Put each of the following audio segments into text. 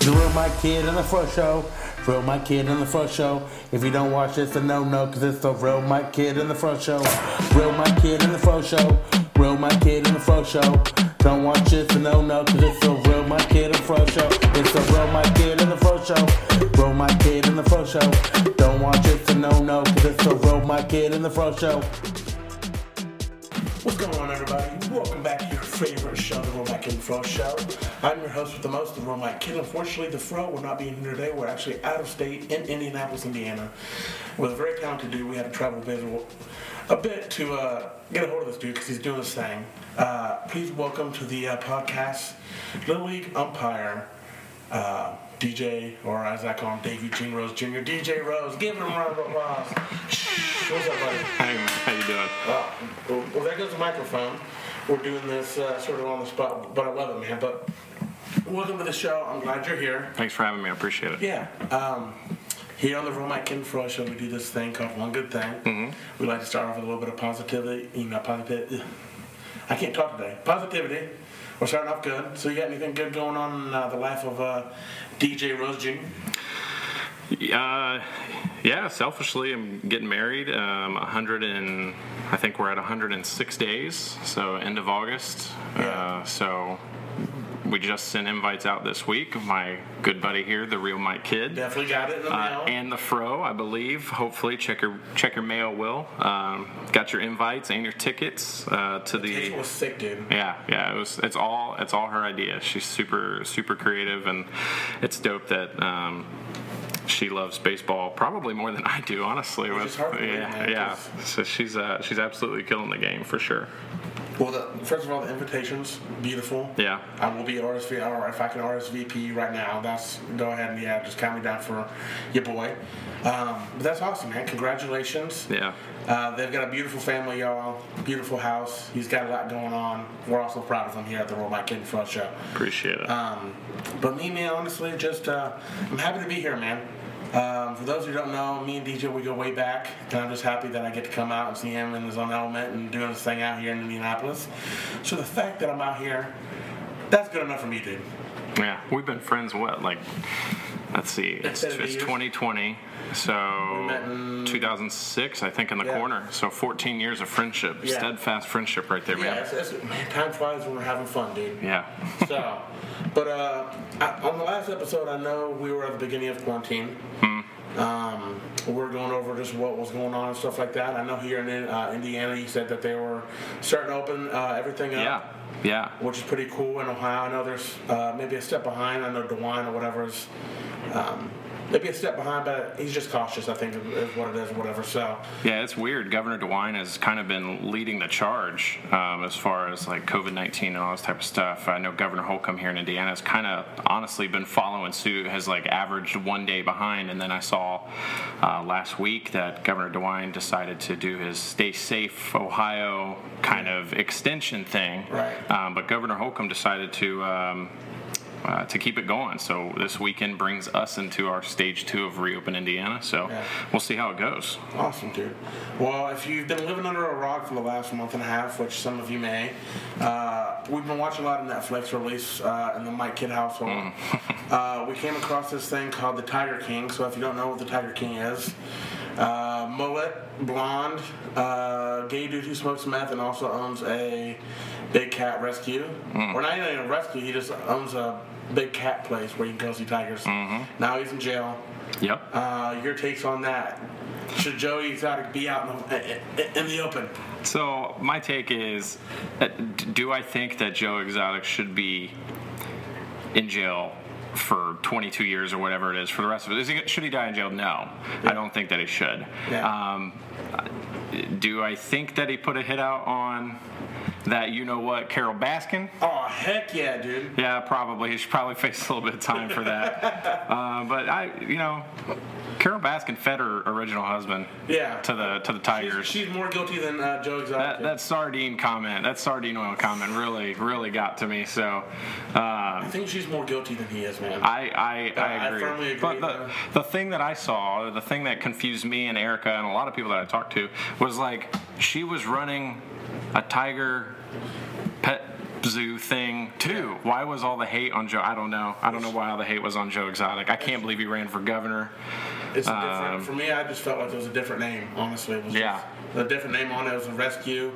The Real Kidd and the Fro Show. Real Mike Kidd and the Fro Show. If you don't watch this, then no, no, because it's the Real Mike Kidd and the Fro Show. Real Mike Kidd and the Fro Show. Real Mike Kidd and the Fro Show. Don't watch this, then no, no, because it's the Real Mike Kidd and the Fro Show. It's the Real Mike Kidd and the Fro Show. Real Mike Kidd and the Fro Show. Don't watch this, then no, no, because it's the Real Mike Kidd and the Fro Show. What's going on, everybody? Welcome back favorite show, the Kidd and Fro Show. I'm your host with the most, the Mike Kidd. Unfortunately, the Fro will not be here today. We're actually out of state in Indianapolis, Indiana, with a very talented dude. We had to travel a bit to uh, get a hold of this dude because he's doing his thing. Uh, please welcome to the uh, podcast, Little League umpire. Uh, DJ, or as I call him, Davey Gene Rose Jr. DJ Rose, give him a round of applause. What's up, buddy? Hey, man, how you doing? Well, there goes the microphone. We're doing this uh, sort of on the spot, but I love it, man. But welcome to the show. I'm glad you're here. Thanks for having me. I appreciate it. Yeah. Um, here on the Real Mike Ken Fro Show, we do this thing called One Good Thing. Mm-hmm. We like to start off with a little bit of positivity. You know, positive. I can't talk today. Positivity. We're starting off good. So you got anything good going on in uh, the life of uh, DJ Rose Jr.? Uh, yeah, selfishly, I'm getting married. Um, 100 and I think we're at 106 days, so end of August. Yeah. Uh, so we just sent invites out this week. My good buddy here, the real Mike Kidd. Definitely got it in the Uh, mail. and the fro, I believe. Hopefully, check your check your mail. Will um, got your invites and your tickets uh, to the. It was sick, dude. Yeah, yeah, it was. It's all. It's all her idea. She's super, super creative, and it's dope that um, she loves baseball probably more than I do. Honestly, with is hard to yeah, yeah. So she's uh, she's absolutely killing the game for sure. Well, the, first of all, the invitations, beautiful. Yeah. I will be RSV, or if I can RSVP right now, that's go ahead and yeah, just count me down for your boy. Um, but that's awesome, man. Congratulations. Yeah, Uh, they've got a beautiful family, y'all. Beautiful house. He's got a lot going on. We're also proud of him here at the Roll My Kid Front Show. appreciate it. Um, but me, man, honestly, just uh, I'm happy to be here, man. Um, for those who don't know, me and DJ we go way back, and I'm just happy that I get to come out and see him in his own element and doing his thing out here in Indianapolis. So the fact that I'm out here, that's good enough for me, dude. yeah, we've been friends. What like? Let's see. It's, it's 2020. So 2006, I think, in the Yeah. corner. So 14 years of friendship, Yeah. steadfast friendship, right there, Yeah, man. it's, it's, man, time flies when we're having fun, dude. Yeah. so, but uh, I, on the last episode, I know we were at the beginning of quarantine. Um, we're going over just what was going on and stuff like that. I know here in uh, Indiana, you said that they were starting to open uh, everything up. yeah. Yeah. which is pretty cool. In Ohio, I know there's uh, maybe a step behind. I know DeWine or whatever is um, maybe a step behind, but he's just cautious. I think is what it is, whatever. So Yeah, it's weird. Governor DeWine has kind of been leading the charge um, as far as like COVID 19 and all this type of stuff. I know Governor Holcomb here in Indiana has kind of honestly been following suit, has like averaged one day behind. And then I saw uh, last week that Governor DeWine decided to do his Stay Safe Ohio kind of extension thing. Right. Um, but Governor Holcomb decided to. Um, uh, to keep it going. So this weekend brings us into our stage two of Reopen Indiana. So Yeah. we'll see how it goes. awesome, dude. Well, if you've been living under a rock for the last month and a half, which some of you may, uh, we've been watching a lot of Netflix release uh, in the Mike Kidd household. uh, we came across this thing called the Tiger King. So if you don't know what the Tiger King is. Mullet, blonde, uh, gay dude who smokes meth and also owns a big cat rescue. Or not even a rescue, he just owns a big cat place where you can go see tigers. Now he's in jail. Yep. Uh, your takes on that? Should Joey Exotic be out in the, in the open? So my take is, uh, do I think that Joe Exotic should be in jail for 22 years or whatever it is for the rest of it? Is he, should he die in jail? No, I don't think that he should. Yeah. Um, do I think that he put a hit out on that? You know what, Carole Baskin? Oh heck yeah, dude! Yeah, probably. He should probably face a little bit of time for that. uh, but I, you know, Carole Baskin fed her original husband Yeah. to the to the Tigers. She's, she's more guilty than uh, Joe Exotic. That, that sardine comment, that sardine oil comment, really, really got to me. So, I uh, think she's more guilty than he is, man. I, I, I I agree. firmly agree, But the, the thing that I saw, the thing that confused me and Erica and a lot of people that I talked to, was like she was running a tiger pet zoo thing too. Why was all the hate on Joe? I don't know. I don't know why all the hate was on Joe Exotic. I can't believe he ran for governor. It's a different. For me, I just felt like it was a different name. Honestly, it was Um, Yeah. just a different name on it. It was a rescue,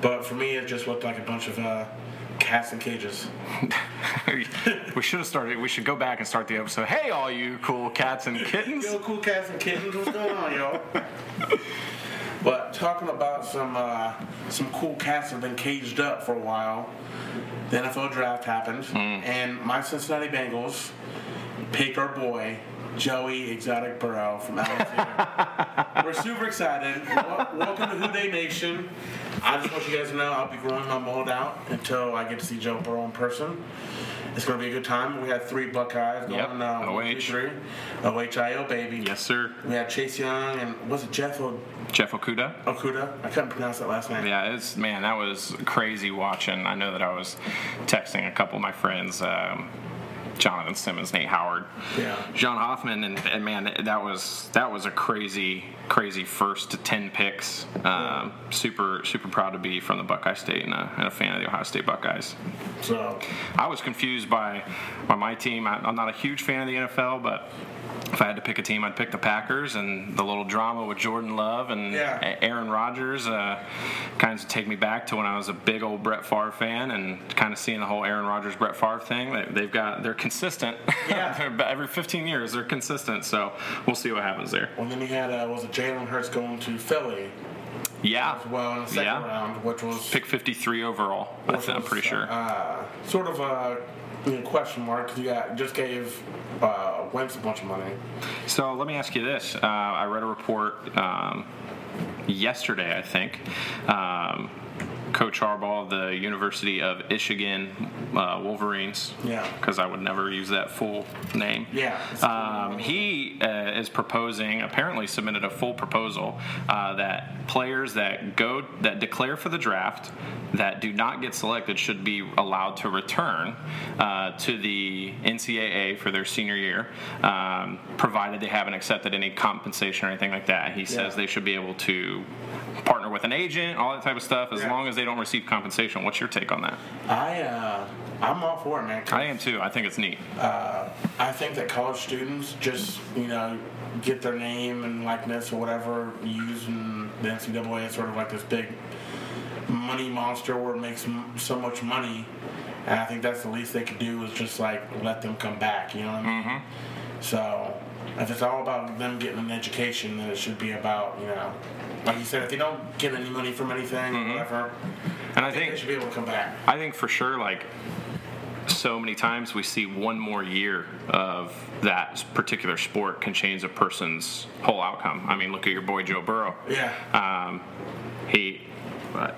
but for me, it just looked like a bunch of uh, cats and cages. we should have started. We should go back and start the episode. Hey, all you cool cats and kittens. Yo, cool cats and kittens, what's going on, yo? but talking about some uh, some cool cats that have been caged up for a while, the NFL draft happened, and my Cincinnati Bengals picked our boy Joey Exotic Burrow from Alexander. We're super excited. Welcome to Who Dey Nation. I just want you guys to know I'll be growing my mold out until I get to see Joe Burrow in person. It's going to be a good time. We had three Buckeyes going. Yep, Uh, one, two, OH. three. OHIO, baby. Yes, sir. We had Chase Young and was it Jeff O- Jeff Okudah. Okudah? I couldn't pronounce that last name. Yeah, it's man, that was crazy watching. I know that I was texting a couple of my friends, um, Jonathan Simmons, Nate Howard, Yeah. John Hoffman, and, and man, that was that was a crazy, crazy first to ten picks. Um, super, super proud to be from the Buckeye State and a, and a fan of the Ohio State Buckeyes. So I was confused by by my team. I, I'm not a huge fan of the NFL, but if I had to pick a team, I'd pick the Packers. And the little drama with Jordan Love and Yeah. Aaron Rodgers uh, kind of take me back to when I was a big old Brett Favre fan, and kind of seeing the whole Aaron Rodgers Brett Favre thing. They, they've got they're consistent. Yeah. Every 15 years they're consistent. So we'll see what happens there. Well, then he had uh, was it Jalen Hurts going to Philly Yeah. as well in the second Yeah. round, which was Pick 53 overall. I I'm pretty sure. Uh, sort of a you know, question mark because you got, just gave uh, Wentz a bunch of money. So let me ask you this. Uh, I read a report um, yesterday, I think. Coach Harbaugh of the University of Michigan uh, Wolverines. Yeah. Because I would never use that full name. Yeah. Um, he uh, is proposing, apparently submitted a full proposal uh, that players that go that declare for the draft that do not get selected should be allowed to return uh, to the NCAA for their senior year, um, provided they haven't accepted any compensation or anything like that. He says Yeah. they should be able to partner with an agent, all that type of stuff, as long as they don't receive compensation. What's your take on that? I uh, I'm all for it, man. I am too. I think it's neat. I think that college students just, you know, get their name and likeness or whatever used in the NCAA is sort of like this big money monster where it makes m- so much money. And I think that's the least they could do is just like let them come back, you know what I mean? So if it's all about them getting an education, then it should be about, you know, like you said, if they don't get any money from anything or whatever, And I think they should be able to come back. I think for sure, like so many times we see one more year of that particular sport can change a person's whole outcome. I mean, look at your boy Joe Burrow. Yeah. Um, he,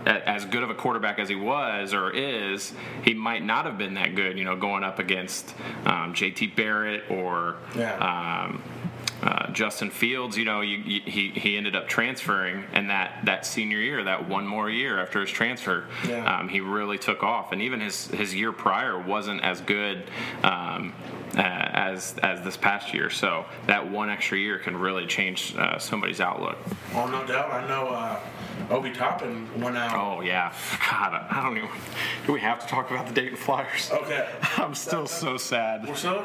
as good of a quarterback as he was or is, he might not have been that good. You know, going up against um, J.T. Barrett or. Yeah. Um, uh, Justin Fields, you know, you, you, he he ended up transferring, and that that senior year, that one more year after his transfer, Yeah. um, he really took off. And even his his year prior wasn't as good um, uh, as as this past year. So that one extra year can really change uh, somebody's outlook. Oh, no doubt. I know uh, Obi Toppin went out. Oh yeah, God, I don't even. Do we have to talk about the Dayton Flyers? Okay. I'm still so sad. We're so,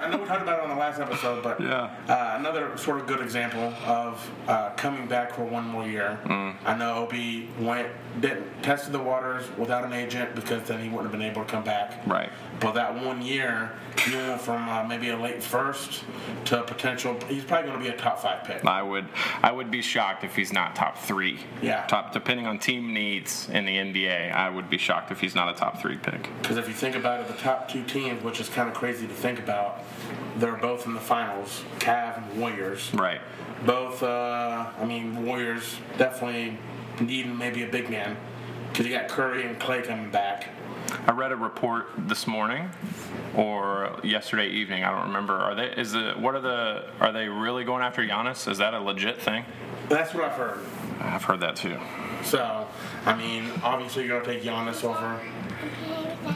I know we talked about it on the last episode, but Yeah. uh, another sort of good example of uh, coming back for one more year. Mm. I know Obi went, didn't tested the waters without an agent because then he wouldn't have been able to come back. Right. But that one year, he went from uh, maybe a late first to a potential. He's probably going to be a top five pick. I would I would be shocked if he's not top three. Yeah. Top depending on team needs in the NBA, I would be shocked if he's not a top three pick. Because if you think about it, the top two teams, which is kind of crazy to think about, they're both in the finals, Cav and Warriors. Right. Both, uh, I mean, Warriors definitely needing maybe a big man. Because you got Curry and Clay coming back. I read a report this morning or yesterday evening. I don't remember. Are they? Is it? What are the? Are they really going after Giannis? Is that a legit thing? That's what I've heard. I've heard that too. So, I mean, obviously you're going to take Giannis over.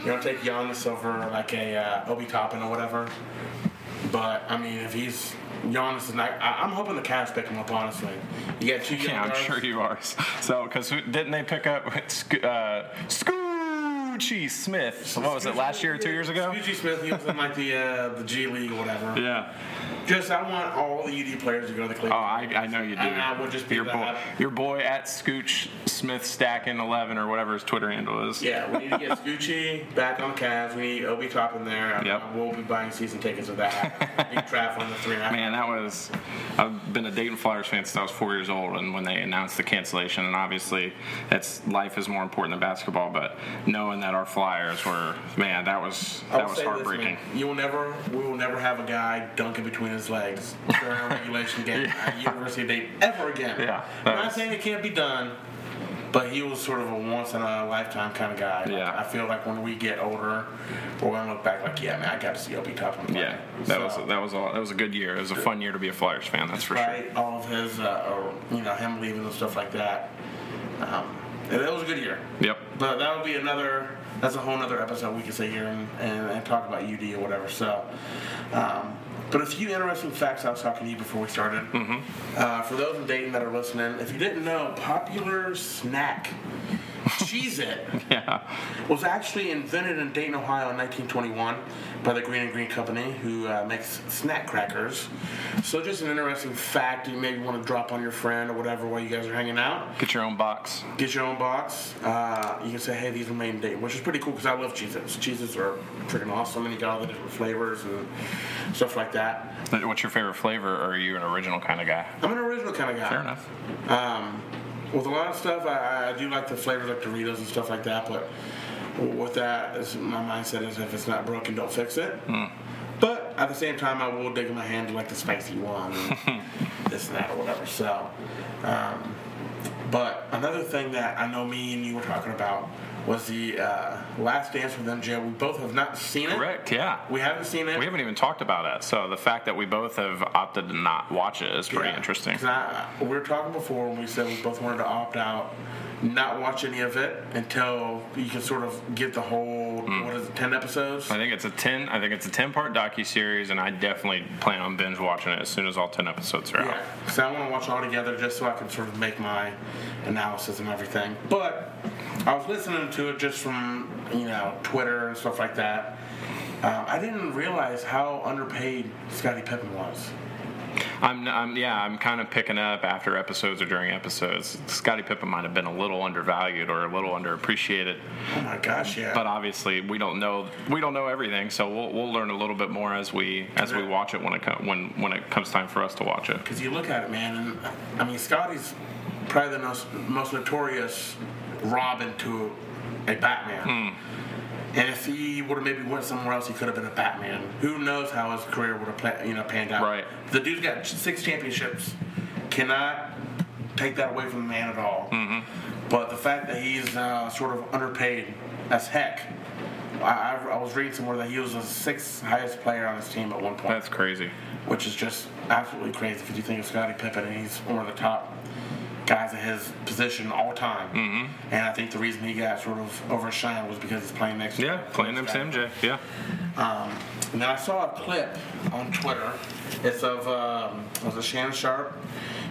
You're to take Giannis over like a uh, Obi Toppin or whatever. But, I mean, if he's. Giannis is not. I, I'm hoping the Cavs pick him up, honestly. You got two young Yeah, I'm sure you are. So, because didn't they pick up uh, Scoot Scoochie Smith. So What was it? Last year or two years ago? Scoochie Smith, he was in like the uh, the G League or whatever. Yeah. Just I want all the UD players to go to the Oh, I, I know you do. And I would just be your boy, your boy at Scooch Smith Stacking Eleven or whatever his Twitter handle is. Yeah, we need to get Scoochie back on Cavs. We need Obi Toppin there. Yep. We'll be buying season tickets if that happens. Big travel in the three and a half. Man, that was. I've been a Dayton Flyers fan since I was four years old, and when they announced the cancellation, and obviously, it's life is more important than basketball. But knowing that our Flyers were, man, that was that was this, heartbreaking. man. You will never, we will never have a guy dunking between his legs during a regulation game at University of Dayton ever again. Yeah, I'm not saying it can't be done, but he was sort of a once in a lifetime kind of guy. Like, Yeah. I feel like when we get older, we're gonna look back like, yeah, man, I got to see Obi Toppin play. Yeah, that was So, that was a, that was a good year. It was a fun year to be a Flyers fan. That's for sure. All of his, uh, or, you know, him leaving and stuff like that. Um, and that was a good year. Yep. But that would be another. That's a whole other episode we could sit here and, and, and talk about UD or whatever. So, um, but a few interesting facts I was talking to you before we started. Mm-hmm. Uh, for those in Dayton that are listening, if you didn't know, popular snack Cheez It Yeah. was actually invented in Dayton, Ohio in 1921 by the Green and Green Company, who uh, makes snack crackers. So, just an interesting fact you maybe want to drop on your friend or whatever while you guys are hanging out. Get your own box. Get your own box. Uh, you can say, hey, these were made in Dayton, which is pretty cool because I love Cheez-Its. Cheez-Its are freaking awesome, and you got all the different flavors and stuff like that. What's your favorite flavor? Or are you an original kind of guy? I'm an original kind of guy. Fair enough. Um, with a lot of stuff, I, I do like the flavors like Doritos and stuff like that, but with that, is- my mindset is if it's not broken, don't fix it. But at the same time, I will dig in my hand to like the spicy one, and this and that or whatever. So, um, but another thing that I know me and you were talking about was the uh, Last Dance with MJ. We both have not seen it. Correct. Yeah. We haven't seen it. We haven't even talked about it. So the fact that we both have opted to not watch it is pretty Yeah. interesting. I, we were talking before when we said we both wanted to opt out, not watch any of it until you can sort of get the whole what is it, ten episodes? I think it's a ten. I think it's a ten-part docu series, and I definitely plan on binge watching it as soon as all ten episodes are out. Yeah, because I want to watch it all together just so I can sort of make my analysis and everything. But I was listening to it just from you know Twitter and stuff like that. Uh, I didn't realize how underpaid Scottie Pippen was. I'm, I'm, yeah, I'm kind of picking up after episodes or during episodes. Scottie Pippen might have been a little undervalued or a little underappreciated, Oh my gosh, yeah. but obviously we don't know we don't know everything. So we'll, we'll learn a little bit more as we as we watch it when it com- when when it comes time for us to watch it. Because you look at it, man, and I mean, Scotty's probably the most, most notorious Robin to a Batman. And if he would have maybe went somewhere else, he could have been a Batman. Who knows how his career would have pla- you know panned out? Right. The dude's got six championships. Cannot take that away from the man at all. But the fact that he's uh, sort of underpaid as heck. I, I, I was reading somewhere that he was the sixth highest player on his team at one point That's crazy. which is just absolutely crazy because you think of Scottie Pippen and he's one of the top guys at his position all time. Mm-hmm. And I think the reason he got sort of overshined was because he's playing next to. Yeah, playing next to MJ. Yeah. Um, and then I saw a clip on Twitter. It's of um, was it Shannon Sharpe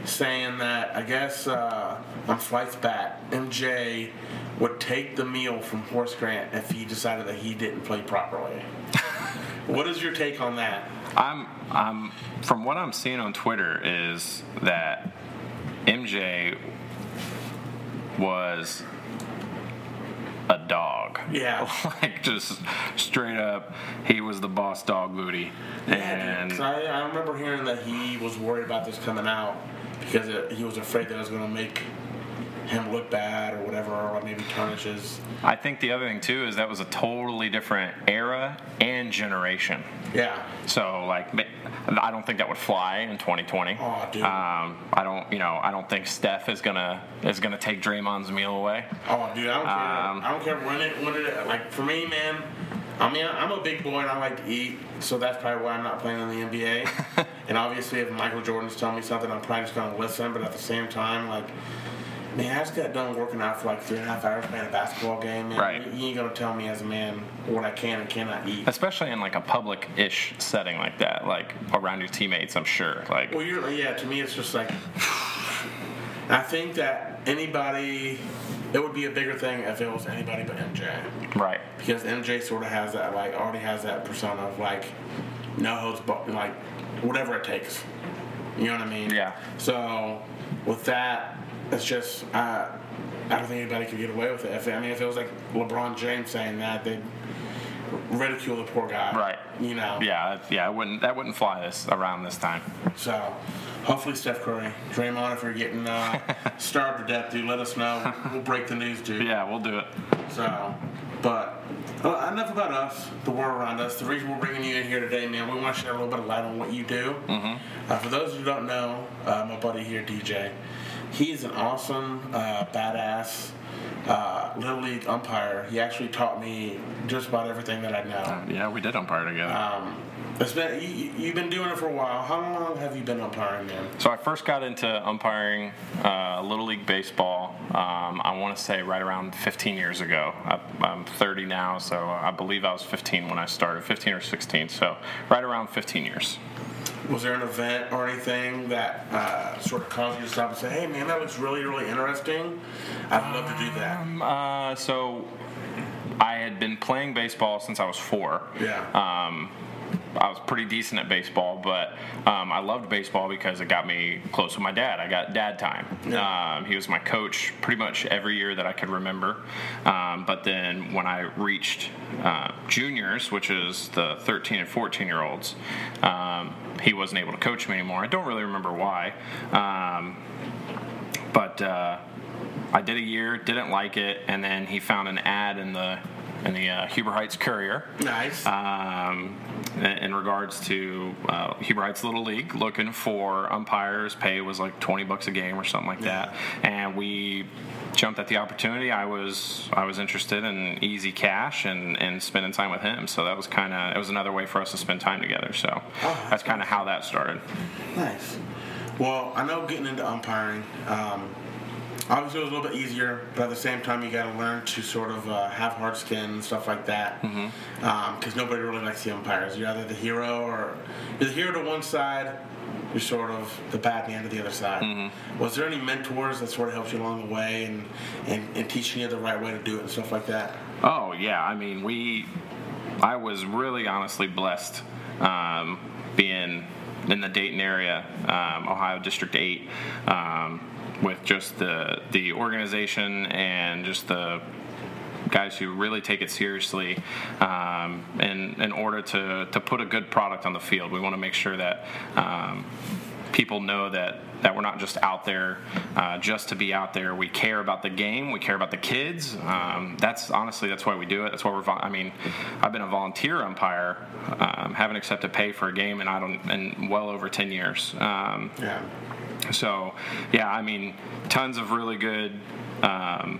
saying that I guess uh, on flights back, MJ would take the meal from Horace Grant if he decided that he didn't play properly. what is your take on that? I'm, I'm, from what I'm seeing on Twitter is that MJ was a dog. Yeah. like just straight up, he was the boss dog booty. And 'Cause I, I remember hearing that he was worried about this coming out because it, he was afraid that it was going to make him look bad or whatever, or maybe tarnish his. I think the other thing too is that was a totally different era and generation. Yeah. So like, I don't think that would fly in 2020. Oh, dude. Um, I don't, you know, I don't think Steph is gonna is gonna take Draymond's meal away. Oh, dude, I don't care. Um, I don't care when it when it like for me, man. I mean, I'm a big boy and I like to eat, so that's probably why I'm not playing in the NBA. and obviously, if Michael Jordan's telling me something, I'm probably just gonna listen. But at the same time, like, man, I just got done working out for like three and a half hours playing a basketball game. Man. Right. You, ain't gonna tell me as a man what I can and cannot eat. Especially in like a public-ish setting like that, like around your teammates. I'm sure. Like, Well, you're yeah. To me, it's just like I think that anybody it would be a bigger thing if it was anybody but MJ. Right. Because MJ sort of has that, like, already has that persona of, like, no holds, but like, whatever it takes. You know what I mean? Yeah. So, with that, it's just, uh, I don't think anybody could get away with it. If, I mean, if it was like LeBron James saying that, they'd ridicule the poor guy. Right. You know? Yeah, yeah, it wouldn't that wouldn't fly this around this time. So, hopefully, Steph Curry, Draymond, if you're getting uh, starved to death, dude, let us know. We'll break the news, dude. Yeah, we'll do it. So, but well, enough about us, the world around us. The reason we're bringing you in here today, man, we want to share a little bit of light on what you do. Mm-hmm. Uh, for those who don't know, uh, my buddy here, DJ, he's an awesome, uh, badass uh, little league umpire. He actually taught me just about everything that I know. Yeah, we did umpire together. Um, it's been you, you- you've been doing it for a while. How long have you been umpiring, man? So I first got into umpiring uh, Little League Baseball. Um, I want to say right around 15 years ago. I, I'm 30 now, so I believe I was 15 when I started, 15 or 16. So right around 15 years. Was there an event or anything that uh, sort of caused you to stop and say, "Hey, man, that looks really, really interesting. I'd love to do that." Um, uh, so I had been playing baseball since I was four. Yeah. Um, I was pretty decent at baseball, but um, I loved baseball because it got me close with my dad. I got dad time. Yeah. Um, he was my coach pretty much every year that I could remember. Um, but then when I reached uh, juniors, which is the 13 and 14 year olds, um, he wasn't able to coach me anymore. I don't really remember why. Um, but uh, I did a year, didn't like it, and then he found an ad in the in the uh, Huber Heights Courier Nice. um, in- regards to uh, Huber Heights Little League, looking for umpires. Pay was like twenty bucks a game or something like that, and we jumped at the opportunity. I was I was interested in easy cash and, and spending time with him. So that was kind of it was another way for us to spend time together. So Oh, that's kind of how that started. nice. Well, I know getting into umpiring. Um, obviously, it was a little bit easier, but at the same time, you got to learn to sort of uh, have hard skin and stuff like that. Because nobody really likes the umpires. You're either the hero or you're the hero to one side. You're sort of the bad man to the other side. Was there any mentors that sort of helped you along the way and, and, and teaching you the right way to do it and stuff like that? Oh yeah, I mean we. I was really honestly blessed um, being in the Dayton area, um, Ohio District Eight, um, with just the the organization and just the guys who really take it seriously um, in, in order to, to put a good product on the field. We want to make sure that um, people know that, that we're not just out there uh, just to be out there. We care about the game. We care about the kids. Um, that's honestly that's why we do it. That's why we're. I mean, I've been a volunteer umpire, um, haven't accepted pay for a game, and I don't in well over ten years. Um, Yeah. So, yeah, I mean, tons of really good um,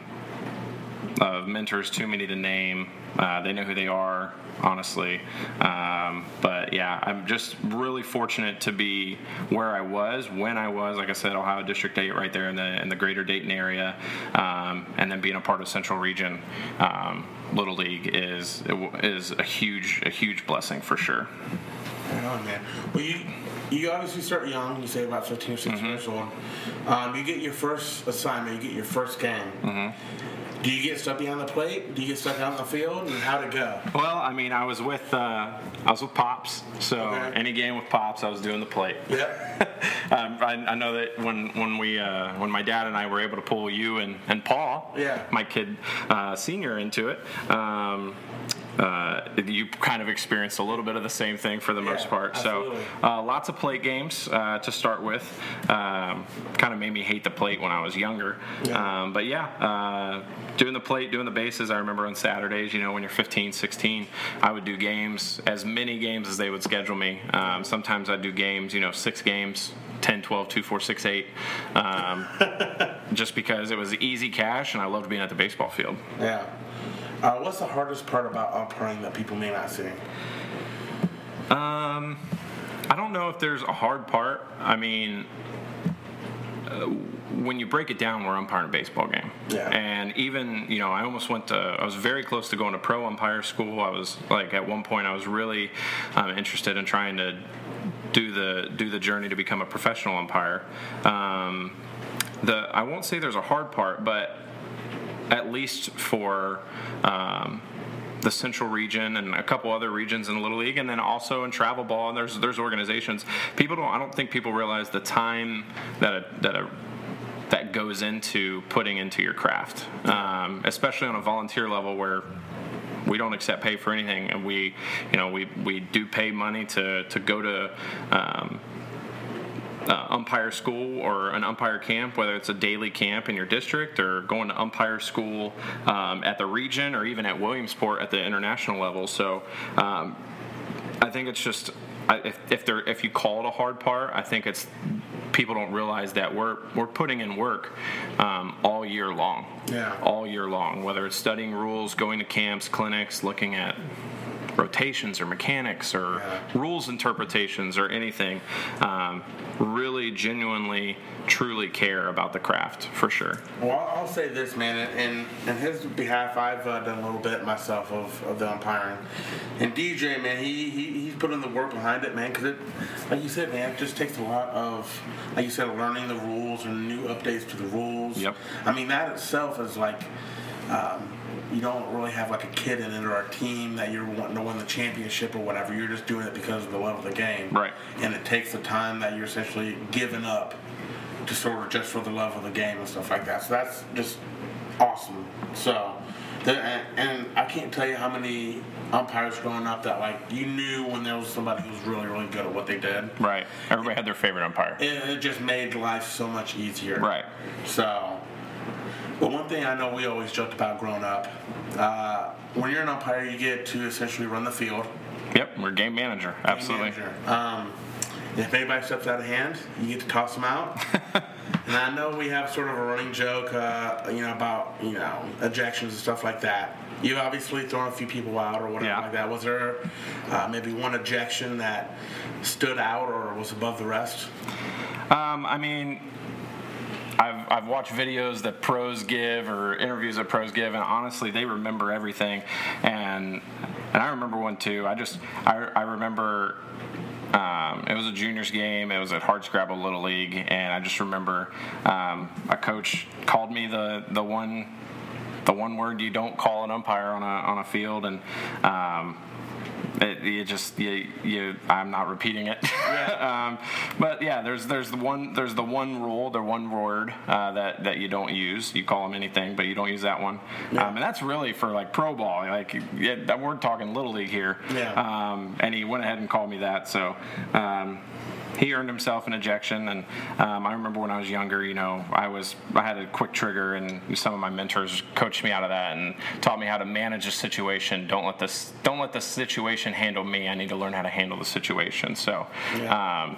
uh, mentors, too many to name. Uh, they know who they are, honestly. Um, but yeah, I'm just really fortunate to be where I was when I was. Like I said, Ohio District 8, right there in the in the Greater Dayton area, um, and then being a part of Central Region um, Little League is is a huge a huge blessing for sure. Right on, man. Well, you you obviously start young. You say about 15 or 16 years old. Um, you get your first assignment. You get your first game. Do you get stuck behind the plate? Do you get stuck out in the field? And how'd it go? Well, I mean, I was with uh, I was with pops, so Okay. any game with pops, I was doing the plate. Yep. um, I, I know that when when we uh, when my dad and I were able to pull you and, and Paul, Yeah. my kid uh, senior into it. Um, uh, you kind of experienced a little bit of the same thing for the most part. absolutely. So uh, lots of plate games uh, to start with. Um, kind of made me hate the plate when I was younger. Yeah. Um, but yeah, uh, doing the plate, doing the bases. I remember on Saturdays, you know, when you're 15, 16, I would do games, as many games as they would schedule me. Um, sometimes I'd do games, you know, six games. 10, 12, 2, 4, 6, 8. Um, just because it was easy cash and I loved being at the baseball field. Yeah. Uh, what's the hardest part about umpiring that people may not see? Um, I don't know if there's a hard part. I mean, uh, when you break it down, we're umpiring a baseball game. Yeah. And even, you know, I almost went to, I was very close to going to pro umpire school. I was like, at one point, I was really um, interested in trying to do the do the journey to become a professional umpire. Um, the I won't say there's a hard part, but at least for. Um, the Central region and a couple other regions in the Little League, and then also in travel ball. And there's there's organizations. People don't. I don't think people realize the time that a, that a that goes into putting into your craft, um, especially on a volunteer level where we don't accept pay for anything, and we, you know, we, we do pay money to to go to. Um, uh, umpire school or an umpire camp, whether it's a daily camp in your district or going to umpire school um, at the region or even at Williamsport at the international level. So um, I think it's just if if, there, if you call it a hard part, I think it's people don't realize that we're we're putting in work um, all year long. Yeah. All year long, whether it's studying rules, going to camps, clinics, looking at rotations or mechanics or Yeah. rules interpretations or anything. Um, really, genuinely, truly care about the craft for sure. Well, I'll say this, man. In, in his behalf, I've uh, done a little bit myself of, of the umpiring. And DJ, man, he, he he's put in the work behind it, man. Because it, like you said, man, it just takes a lot of, like you said, learning the rules and new updates to the rules. Yep. I mean, that itself is like. Um, you don't really have like a kid in it or a team that you're wanting to win the championship or whatever. You're just doing it because of the love of the game. Right. And it takes the time that you're essentially giving up to sort of just for the love of the game and stuff like that. So that's just awesome. So, the, and, I can't tell you how many umpires growing up that like you knew when there was somebody who was really really good at what they did. Right. Everybody had their favorite umpire. It, it just made life so much easier. Right. So, but one thing I know we always joked about growing up, uh, when you're an umpire, you get to essentially run the field. Yep. We're game manager. Absolutely. manager. Um, if anybody steps out of hand, you get to toss them out. and I know we have sort of a running joke, uh, you know, about you know ejections and stuff like that. You've obviously thrown a few people out or whatever Yeah. like that. Was there uh, maybe one ejection that stood out or was above the rest? Um, I mean, I've, I've watched videos that pros give or interviews that pros give, and honestly, they remember everything. And and I remember one too. I just I, I remember um, it was a juniors game. It was at Hardscrabble Little League, and I just remember um, a coach called me the the one the one word you don't call an umpire on a on a field, and um, it, you just you, you I'm not repeating it. um, but yeah, there's there's the one there's the one rule, the one word uh, that that you don't use. You call them anything, but you don't use that one. Um, and that's really for like pro ball. Like yeah, we're talking little league here. Yeah. Um, and he went ahead and called me that. So. He earned himself an ejection, and um, I remember when I was younger, you know, I was I had a quick trigger, and some of my mentors coached me out of that and taught me how to manage a situation. Don't let this don't let the situation handle me. I need to learn how to handle the situation. So, Yeah. um,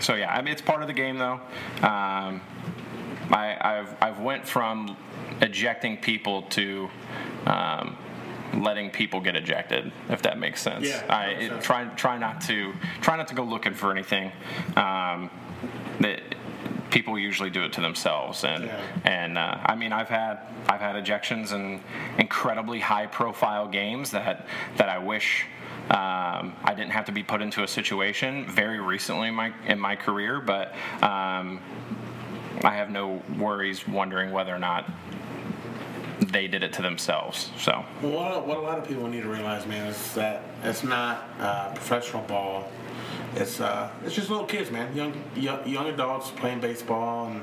so yeah, I mean, it's part of the game, though. Um, I, I've I've went from ejecting people to um, letting people get ejected, if that makes sense. Yeah, I it, try try not to try not to go looking for anything. Um, that people usually do it to themselves, and Yeah. and uh, I mean I've had I've had ejections in incredibly high profile games that that I wish. Um, I didn't have to be put into a situation very recently in my in my career, but um, I have no worries wondering whether or not they did it to themselves. So what, what a lot of people need to realize, man, is that it's not uh, professional ball. It's uh, it's just little kids, man, young, young young adults playing baseball, and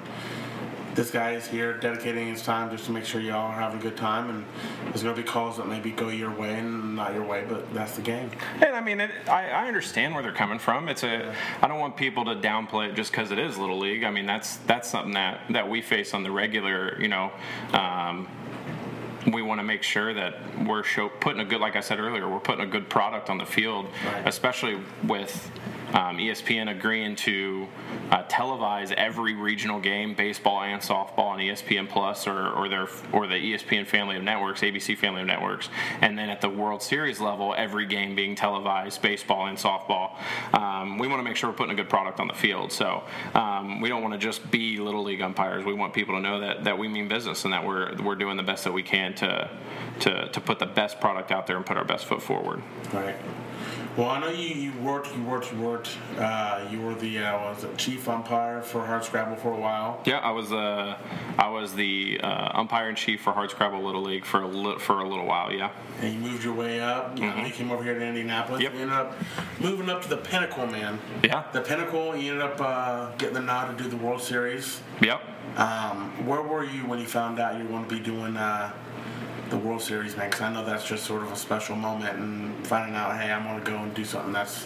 this guy is here dedicating his time just to make sure y'all are having a good time. And there's gonna be calls that maybe go your way and not your way, but that's the game. And I mean, it, I, I understand where they're coming from. It's a. I don't want people to downplay it just because it is little league. I mean, that's that's something that that we face on the regular. You know, um, we want to make sure that we're show, putting a good, like I said earlier, we're putting a good product on the field, Right. especially with um, ESPN agreeing to uh, televise every regional game, baseball and softball, on ESPN Plus or, or their or the ESPN family of networks, ABC family of networks, and then at the World Series level, every game being televised, baseball and softball. Um, we want to make sure we're putting a good product on the field. So um, we don't want to just be little league umpires. We want people to know that, that we mean business and that we're we're doing the best that we can to to to put the best product out there and put our best foot forward. Right. Well, I know you, you worked, you worked, you worked. Uh, you were the uh, was it chief umpire for Hardscrabble for a while. Yeah, I was uh, I was the uh, umpire in chief for Hardscrabble Little League for a li- for a little while. Yeah. And you moved your way up. You, know, you came over here to Indianapolis. Mm-hmm. Yep. You ended up moving up to the Pinnacle, man. Yeah. The Pinnacle. You ended up uh, getting the nod to do the World Series. Yep. Um, where were you when you found out you were going to be doing uh, the World Series, man? Because I know that's just sort of a special moment, and finding out, hey, I'm going to go and do something that's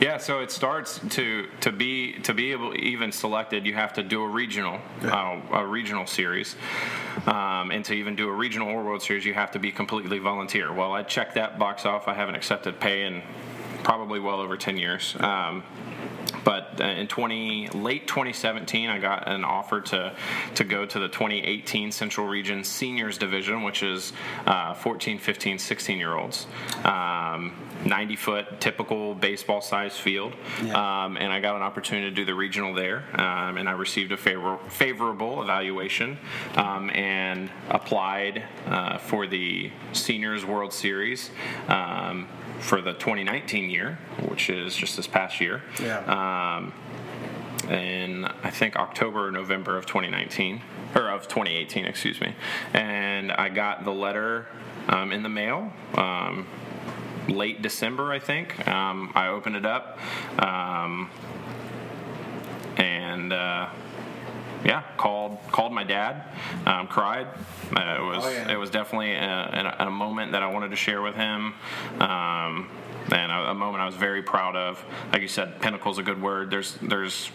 Yeah, so it starts to to be to be able even selected, you have to do a regional uh, a regional series, um, and to even do a regional or World Series, you have to be completely volunteer. Well, I checked that box off. I haven't accepted pay in probably well over ten years. Um, but uh, in 20 late 2017 i got an offer to to go to the 2018 central region seniors division which is uh, 14 15 16 year olds um, 90 foot typical baseball size field Yeah. um, and i got an opportunity to do the regional there um, and i received a favor- favorable evaluation um, and applied uh, for the seniors world series um, for the 2019 year which is just this past year yeah. um, in I think October or November of 2019 or of 2018, excuse me. And I got the letter um, in the mail. Um, late December, I think. Um, I opened it up, um, and uh, yeah, called called my dad, um, cried. Uh, it was Oh, yeah. it was definitely a, a, a moment that I wanted to share with him. Um, and a, a moment I was very proud of. Like you said, pinnacle's a good word. There's there's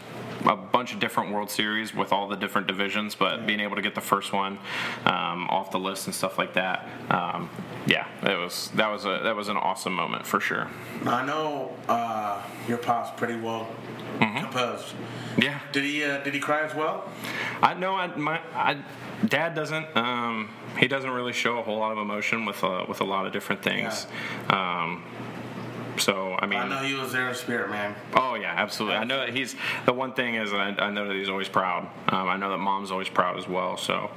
a bunch of different World Series with all the different divisions, but being able to get the first one um, off the list and stuff like that, um, yeah, it was that was a that was an awesome moment for sure. I know uh, your pop's pretty well Mm-hmm. composed. Yeah, Did he uh, did he cry as well? I know. I my I, dad doesn't. Um, he doesn't really show a whole lot of emotion with uh, with a lot of different things. Um, so I mean, I know he was there in spirit, man. Oh yeah, absolutely. I know that he's the one thing is I, I know that he's always proud. Um, I know that mom's always proud as well. So,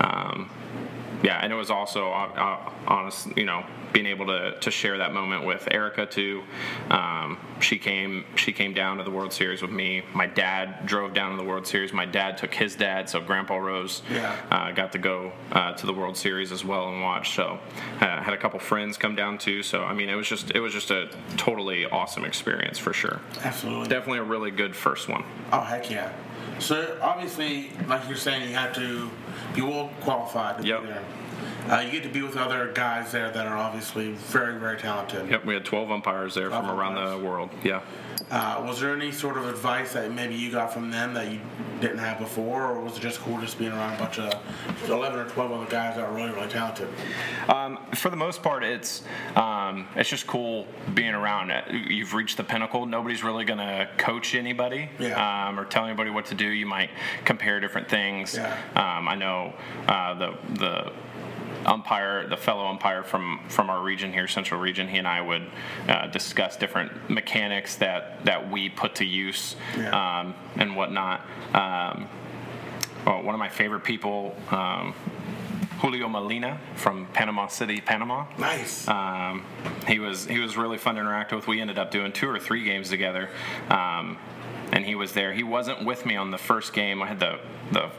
um, yeah, and it was also uh, honest, you know, being able to, to share that moment with Erica too. Um, she came she came down to the World Series with me. My dad drove down to the World Series. My dad took his dad, so Grandpa Rose Yeah. uh, got to go uh, to the World Series as well and watch. So uh, had a couple friends come down too. So I mean, it was just it was just a totally awesome experience for sure. Absolutely. Definitely a really good first one. Oh heck yeah! So obviously, like you're saying, you have to be well qualified to Yep. be there. Uh, you get to be with other guys there that are obviously very, very talented. Yep, we had 12 umpires there 12 from around the world. Yeah. Uh, was there any sort of advice that maybe you got from them that you didn't have before, or was it just cool just being around a bunch of 11 or 12 other guys that are really, really talented? Um, for the most part, it's um, it's just cool being around. it. You've reached the pinnacle. Nobody's really going to coach anybody Yeah. um, or tell anybody what to do. You might compare different things. Yeah. Um, I know uh, the the umpire, the fellow umpire from from our region here, Central Region, he and I would uh, discuss different mechanics that that we put to use Yeah. um, and whatnot. Um, well, one of my favorite people. Um, Julio Molina from Panama City, Panama. Nice. Um, he was he was really fun to interact with. We ended up doing two or three games together, um, and he was there. He wasn't with me on the first game. I had the the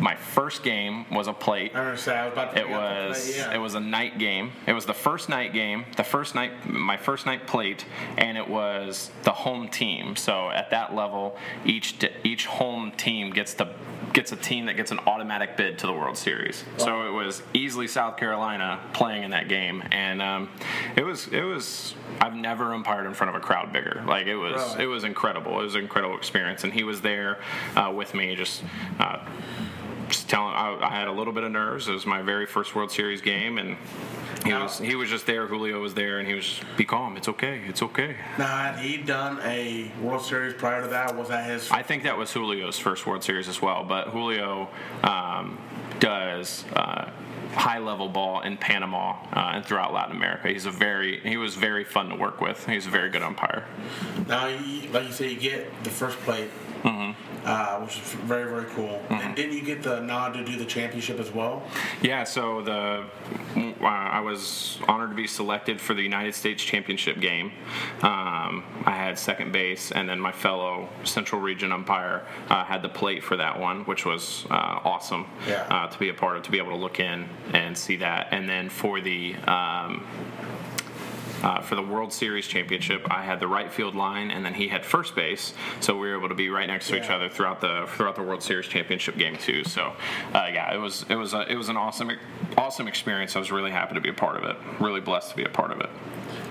my first game was a plate. I understand. Was about to It the was play, yeah. it was a night game. It was the first night game, the first night my first night plate, and it was the home team. So at that level, each each home team gets to gets a team that gets an automatic bid to the World Series. So it was easily South Carolina playing in that game, and um, it was it was I've never umpired in front of a crowd bigger. Like it was Really? it was incredible. It was an incredible experience, and he was there uh, with me just. Uh, just telling I, I had a little bit of nerves. It was my very first World Series game, and he Now- was he was just there. Julio was there, and he was just, be calm. It's okay. It's okay. Now, had he done a World Series prior to that? Was that his? I think that was Julio's first World Series as well. But Julio um, does. Uh, high level ball in Panama uh, and throughout Latin America. He's a very he was very fun to work with. He's a very good umpire. Now, like you say, you get the first plate. Mm-hmm. Uh, which is very very cool. Mm-hmm. And didn't you get the nod to do the championship as well? Yeah, so the uh, I was honored to be selected for the United States Championship game. Um, I had second base, and then my fellow Central Region umpire uh, had the plate for that one, which was uh, awesome Yeah. uh, to be a part of, to be able to look in and see that. And then for the um, uh, for the World Series championship, I had the right field line, and then he had first base. So we were able to be right next to each other throughout the throughout the World Series championship game too. So uh, yeah, it was it was a, it was an awesome awesome experience. I was really happy to be a part of it. Really blessed to be a part of it.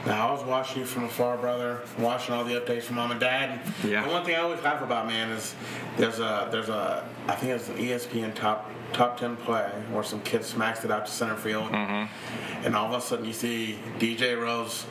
Now I was watching you from afar, brother, watching all the updates from mom and dad. Yeah. And one thing I always laugh about, man, is there's a there's a I think it's an ESPN top top ten play where some kid smacks it out to center field, Mm-hmm. and all of a sudden you see DJ Rose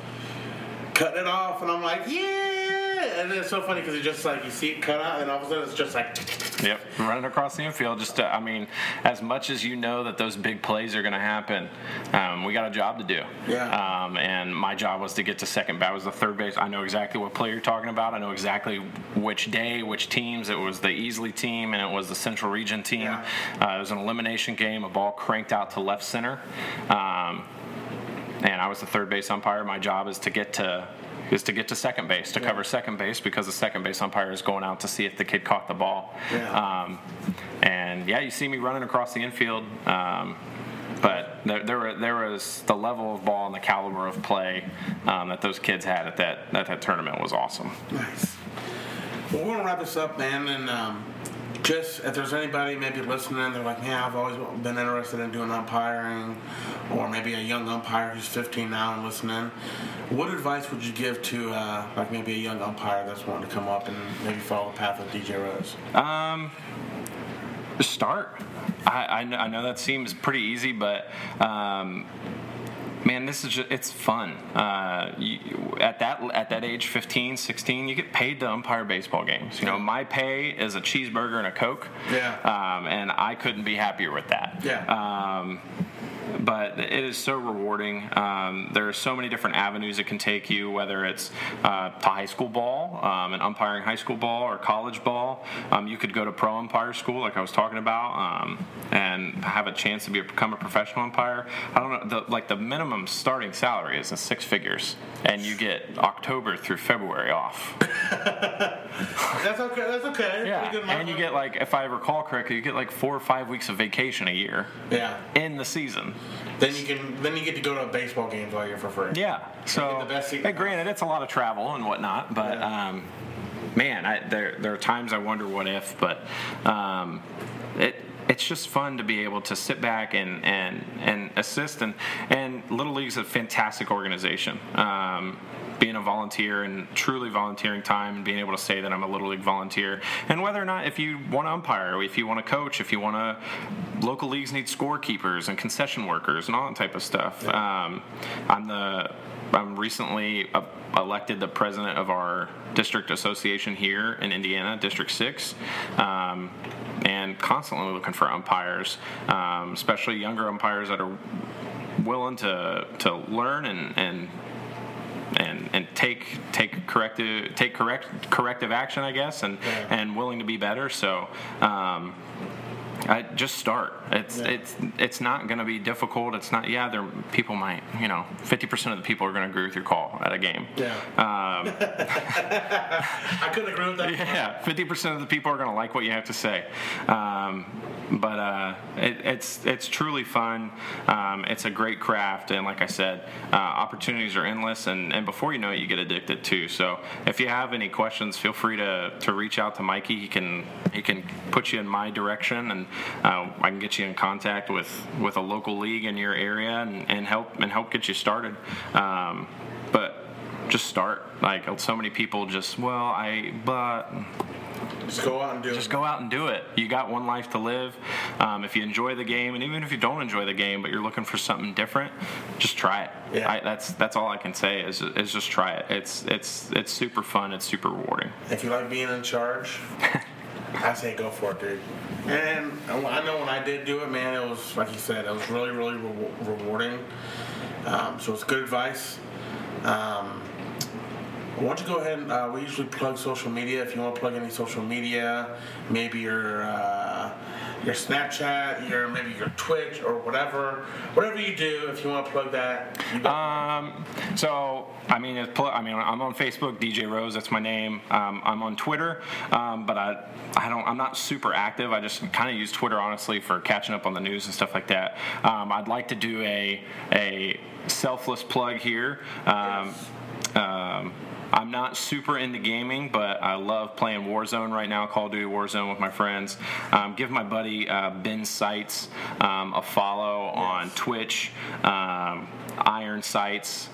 cutting it off, and I'm like, yeah, and it's so funny because it's just like you see it cut out, and all of a sudden it's just like. Yep, running across the infield. Just, to, I mean, as much as you know that those big plays are going to happen, um, we got a job to do. Yeah. Um, and my job was to get to second. base. I was the third base. I know exactly what play you're talking about. I know exactly which day, which teams. It was the Easley team and it was the Central Region team. Yeah. Uh, it was an elimination game. A ball cranked out to left center. Um, and I was the third base umpire. My job is to get to is to get to second base to cover second base because the second base umpire is going out to see if the kid caught the ball. Yeah. Um, and yeah, you see me running across the infield. Um, but there, there, were, there was the level of ball and the caliber of play um, that those kids had at that at that tournament was awesome. Nice. Well, we're gonna wrap this up, man, and um, just if there's anybody maybe listening, they're like, man, I've always been interested in doing umpiring, or maybe a young umpire who's 15 now and listening. What advice would you give to uh, like maybe a young umpire that's wanting to come up and maybe follow the path of DJ Rose? Um, start. I, I, know, I know that seems pretty easy, but um, man, this is just, it's fun. Uh, you, at that at that age, 15, 16, you get paid to umpire baseball games. You know, my pay is a cheeseburger and a coke. Yeah. Um, and I couldn't be happier with that. Yeah. Um, but it is so rewarding. Um, there are so many different avenues it can take you, whether it's uh, to high school ball um, and umpiring high school ball or college ball. Um, you could go to pro umpire school, like I was talking about, um, and have a chance to be become a professional umpire. I don't know, the, like the minimum starting salary is in six figures, and you get October through February off. That's okay. That's okay. Yeah, good and you get like, if I recall correctly, you get like four or five weeks of vacation a year yeah. in the season. Then you can then you get to go to a baseball games all year for free. Yeah. So, the best seat hey, granted, it's a lot of travel and whatnot, but Yeah. um, man, I, there there are times I wonder what if, but um, it. It's just fun to be able to sit back and, and, and assist and and Little League's a fantastic organization. Um, being a volunteer and truly volunteering time and being able to say that I'm a Little League volunteer. And whether or not, if you want to umpire, if you want to coach, if you want to, local leagues need scorekeepers and concession workers and all that type of stuff. Um, I'm the I'm recently elected the president of our district association here in Indiana, District 6. Um, and constantly looking for umpires, um, especially younger umpires that are willing to, to learn and, and and and take take corrective take correct corrective action, I guess, and Yeah. and willing to be better. So. Um, I just start. It's Yeah. it's it's not going to be difficult. It's not. Yeah, there people might. You know, fifty percent of the people are going to agree with your call at a game. Yeah. Um, I couldn't agree with that. yeah, fifty percent of the people are going to like what you have to say. Um, but uh, it, it's it's truly fun. Um, it's a great craft, and like I said, uh, opportunities are endless. And, and before you know it, you get addicted too. So if you have any questions, feel free to, to reach out to Mikey. He can he can put you in my direction, and uh, I can get you in contact with, with a local league in your area and, and help and help get you started. Um, but just start. Like so many people just well, I but Just go out and do just it. Just go out and do it. You got one life to live. Um, if you enjoy the game, and even if you don't enjoy the game, but you're looking for something different, just try it. Yeah. I, that's that's all I can say is, is just try it. It's it's it's super fun. It's super rewarding. If you like being in charge, I say go for it, dude. And I know when I did do it, man, it was like you said, it was really, really re- rewarding. Um, so it's good advice. Um, Why don't you go ahead and uh, we usually plug social media. If you want to plug any social media, maybe your uh, your Snapchat, your maybe your Twitch or whatever, whatever you do. If you want to plug that, Um, so I mean, I mean, I'm on Facebook, DJ Rose. That's my name. Um, I'm on Twitter, um, but I, I don't. I'm not super active. I just kind of use Twitter honestly for catching up on the news and stuff like that. Um, I'd like to do a a selfless plug here. Um, um, I'm not super into gaming, but I love playing Warzone right now, Call of Duty Warzone with my friends. Um, give my buddy uh, Ben Seitz um, a follow on Twitch, um, Iron Seitz.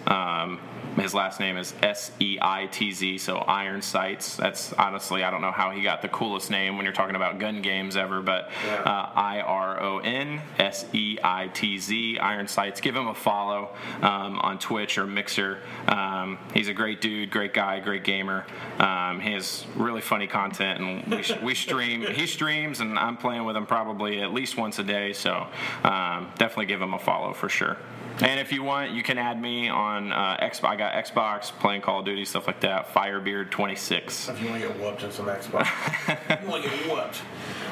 His last name is S E I T Z, so Iron Seitz. That's honestly, I don't know how he got the coolest name when you're talking about gun games ever, but uh, I R O N S E I T Z, Iron Seitz. Give him a follow um, on Twitch or Mixer. Um, he's a great dude, great guy, great gamer. Um, he has really funny content, and we, we stream. He streams, and I'm playing with him probably at least once a day. So um, definitely give him a follow for sure. And if you want, you can add me on uh, Xbox. I got Xbox, playing Call of Duty, stuff like that. Firebeard26. If you want to get whooped in some Xbox, you want to get whooped.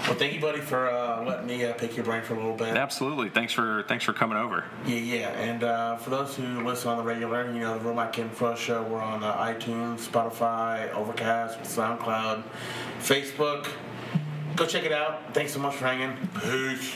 Well, thank you, buddy, for uh, letting me uh, pick your brain for a little bit. Absolutely. Thanks for thanks for coming over. Yeah, yeah. And uh, for those who listen on the regular, you know, the Real Mike Fro Show, we're on uh, iTunes, Spotify, Overcast, SoundCloud, Facebook. Go check it out. Thanks so much for hanging. Peace.